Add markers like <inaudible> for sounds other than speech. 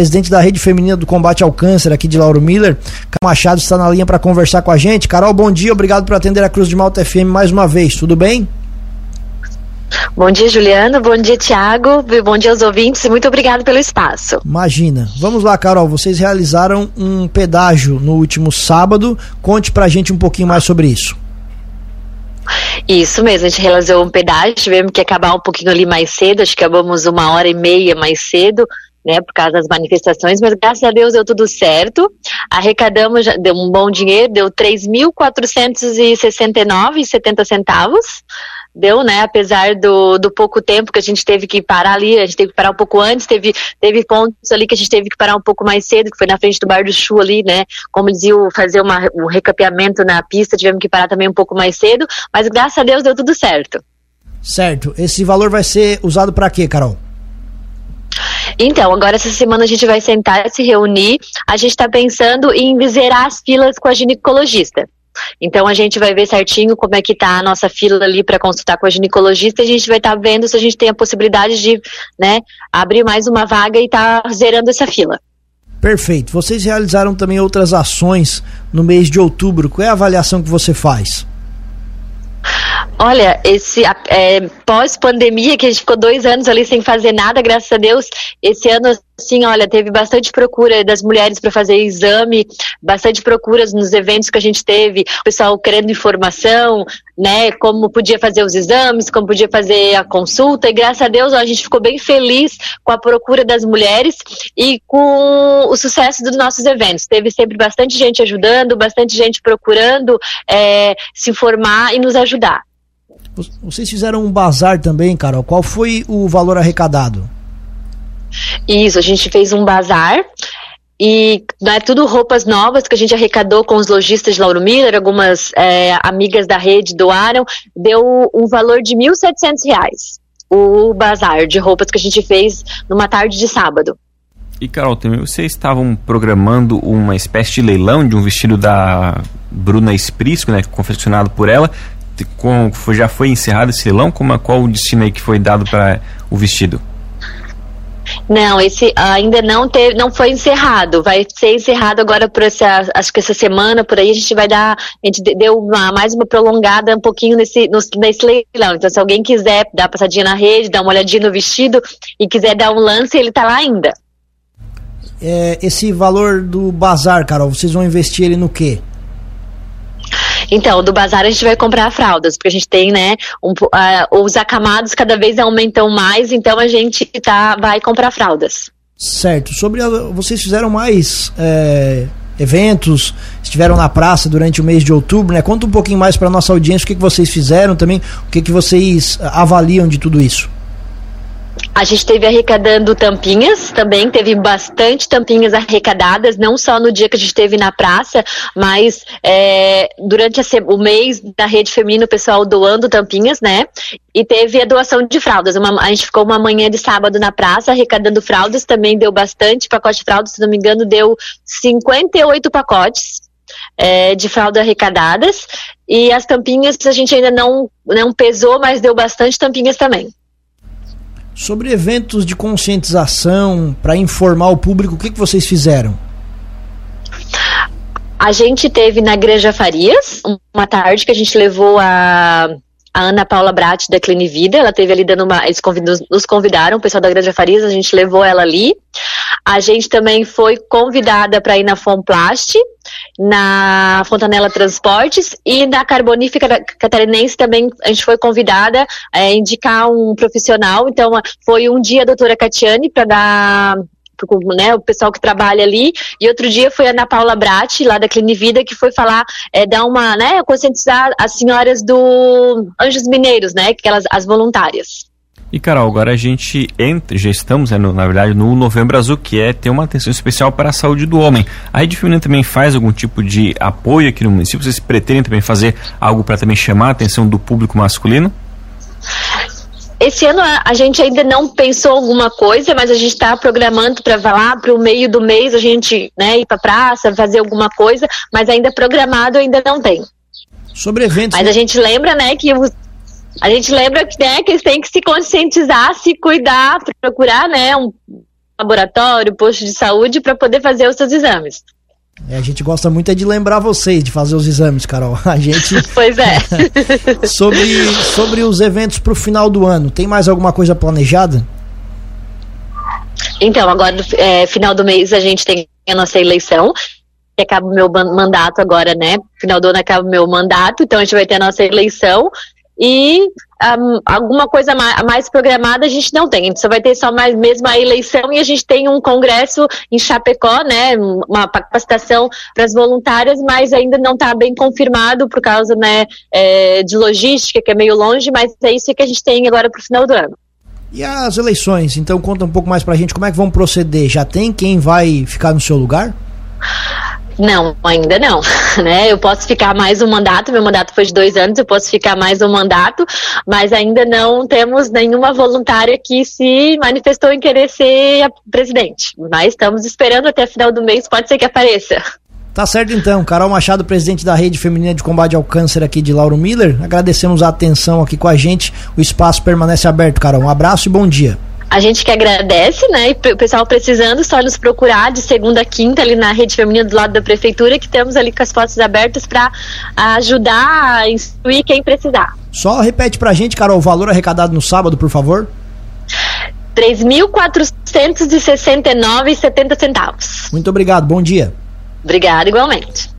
presidente da Rede Feminina do Combate ao Câncer aqui de Lauro Miller. Carol Machado está na linha para conversar com a gente. Carol, bom dia, obrigado por atender a Cruz de Malta FM mais uma vez. Tudo bem? Bom dia, Juliano. Bom dia, Tiago. Bom dia aos ouvintes e muito obrigado pelo espaço. Imagina. Vamos lá, Carol. Vocês realizaram um pedágio no último sábado. Conte pra gente um pouquinho mais sobre isso. Isso mesmo, a gente realizou um pedágio, tivemos que acabar um pouquinho ali mais cedo, acho que acabamos uma hora e meia mais cedo, né, por causa das manifestações, mas graças a Deus deu tudo certo. Arrecadamos, deu um bom dinheiro, deu 3.469,70 centavos deu, né? Apesar do, do pouco tempo que a gente teve que parar ali, a gente teve que parar um pouco antes, teve, teve pontos ali que a gente teve que parar um pouco mais cedo, que foi na frente do Bar do Chu ali, né? Como iam fazer uma, um recapeamento na pista, tivemos que parar também um pouco mais cedo, mas graças a Deus deu tudo certo. Certo. Esse valor vai ser usado para quê, Carol? Então, agora essa semana a gente vai sentar, se reunir. A gente está pensando em zerar as filas com a ginecologista. Então a gente vai ver certinho como é que tá a nossa fila ali para consultar com a ginecologista e a gente vai estar tá vendo se a gente tem a possibilidade de, né, abrir mais uma vaga e estar tá zerando essa fila. Perfeito. Vocês realizaram também outras ações no mês de outubro. Qual é a avaliação que você faz? Olha, esse é, pós-pandemia, que a gente ficou dois anos ali sem fazer nada, graças a Deus, esse ano, assim, olha, teve bastante procura das mulheres para fazer exame, bastante procuras nos eventos que a gente teve, o pessoal querendo informação, né, como podia fazer os exames, como podia fazer a consulta, e graças a Deus a gente ficou bem feliz com a procura das mulheres e com o sucesso dos nossos eventos. Teve sempre bastante gente ajudando, bastante gente procurando é, se informar e nos ajudar. Vocês fizeram um bazar também, Carol. Qual foi o valor arrecadado? Isso, a gente fez um bazar e é tudo roupas novas que a gente arrecadou com os lojistas de Lauro Miller, algumas é, amigas da rede doaram, deu um valor de R$ 1.700 o bazar de roupas que a gente fez numa tarde de sábado. E Carol, também vocês estavam programando uma espécie de leilão de um vestido da Bruna Esprisco, né, confeccionado por ela com, já foi encerrado esse leilão? Como, qual o destino aí que foi dado para o vestido? Não, esse ainda não teve, não foi encerrado. Vai ser encerrado agora por essa, acho que essa semana por aí a gente vai dar, a gente deu uma, mais uma prolongada um pouquinho nesse, nesse leilão. Então, se alguém quiser dar uma passadinha na rede, dar uma olhadinha no vestido e quiser dar um lance, ele tá lá ainda. É, esse valor do bazar, Carol, vocês vão investir ele no quê? Então, do bazar a gente vai comprar fraldas, porque a gente tem, né, um, uh, os acamados cada vez aumentam mais, então a gente tá, vai comprar fraldas. Certo. Sobre a, vocês fizeram mais é, eventos, estiveram na praça durante o mês de outubro, né? Conta um pouquinho mais para nossa audiência o que, que vocês fizeram também, o que, que vocês avaliam de tudo isso. A gente teve arrecadando tampinhas também, teve bastante tampinhas arrecadadas, não só no dia que a gente teve na praça, mas é, durante o mês da rede feminina, o pessoal doando tampinhas, né? E teve a doação de fraldas. Uma, a gente ficou uma manhã de sábado na praça arrecadando fraldas, também deu bastante pacote de fraldas, se não me engano, deu 58 pacotes. É, de fraldas arrecadadas e as tampinhas a gente ainda não, não pesou, mas deu bastante tampinhas também. Sobre eventos de conscientização, para informar o público, o que, que vocês fizeram? A gente teve na Granja Farias, uma tarde que a gente levou a, a Ana Paula Brat da Cline Vida, ela teve ali dando uma. Eles nos convidaram, o pessoal da Granja Farias, a gente levou ela ali. A gente também foi convidada para ir na Fomplast, na Fontanela Transportes e na Carbonífica Catarinense também a gente foi convidada a é, indicar um profissional. Então, foi um dia a doutora Catiane para dar né, o pessoal que trabalha ali. E outro dia foi a Ana Paula Brat, lá da Clinivida, que foi falar, é, dar uma, né, conscientizar as senhoras do Anjos Mineiros, né, aquelas, as voluntárias. E Carol, agora a gente entra, já estamos, né, no, na verdade, no Novembro Azul, que é ter uma atenção especial para a saúde do homem. A Rede Feminina também faz algum tipo de apoio aqui no município? Vocês pretendem também fazer algo para também chamar a atenção do público masculino? Esse ano a, a, gente ainda não pensou alguma coisa, mas a gente está programando para lá para o meio do mês a gente né, ir para praça, fazer alguma coisa, mas ainda programado ainda não tem. Sobre eventos. Mas a gente lembra, né, que os, a gente lembra que, né, que eles têm que se conscientizar, se cuidar, procurar, né, um, laboratório, posto de saúde para poder fazer os seus exames. É, a gente gosta muito é de lembrar vocês de fazer os exames, Carol. <laughs> A gente. <laughs> Pois é. <laughs> sobre, sobre os eventos para o final do ano, tem mais alguma coisa planejada? Então, agora no é, final do mês a gente tem a nossa eleição, que acaba o meu mandato agora, né? Final do ano acaba o meu mandato, então a gente vai ter a nossa eleição. E um, alguma coisa mais, programada a gente não tem. A gente só vai ter só mais mesmo a eleição e a gente tem um congresso em Chapecó, né? Uma capacitação para as voluntárias, mas ainda não está bem confirmado por causa né, é, de logística, que é meio longe, mas é isso que a gente tem agora para o final do ano. E as eleições? Então conta um pouco mais para a gente como é que vão proceder. Já tem quem vai ficar no seu lugar? Não, ainda não. <laughs> Né? Eu posso ficar mais um mandato, meu mandato foi de dois anos, eu posso ficar mais um mandato, mas ainda não temos nenhuma voluntária que se manifestou em querer ser presidente. Mas estamos esperando até final do mês, pode ser que apareça. Tá certo então. Carol Machado, presidente da Rede Feminina de Combate ao Câncer aqui de Lauro Miller. Agradecemos a atenção aqui com a gente. O espaço permanece aberto, Carol. Um abraço e bom dia. A gente que agradece, né? E o pessoal precisando, só nos procurar de segunda a quinta ali na rede feminina do lado da prefeitura, que temos ali com as portas abertas para ajudar a instruir quem precisar. Só repete pra gente, Carol, o valor arrecadado no sábado, por favor. R$ 3.469,70 centavos. Muito obrigado, bom dia. Obrigada, igualmente.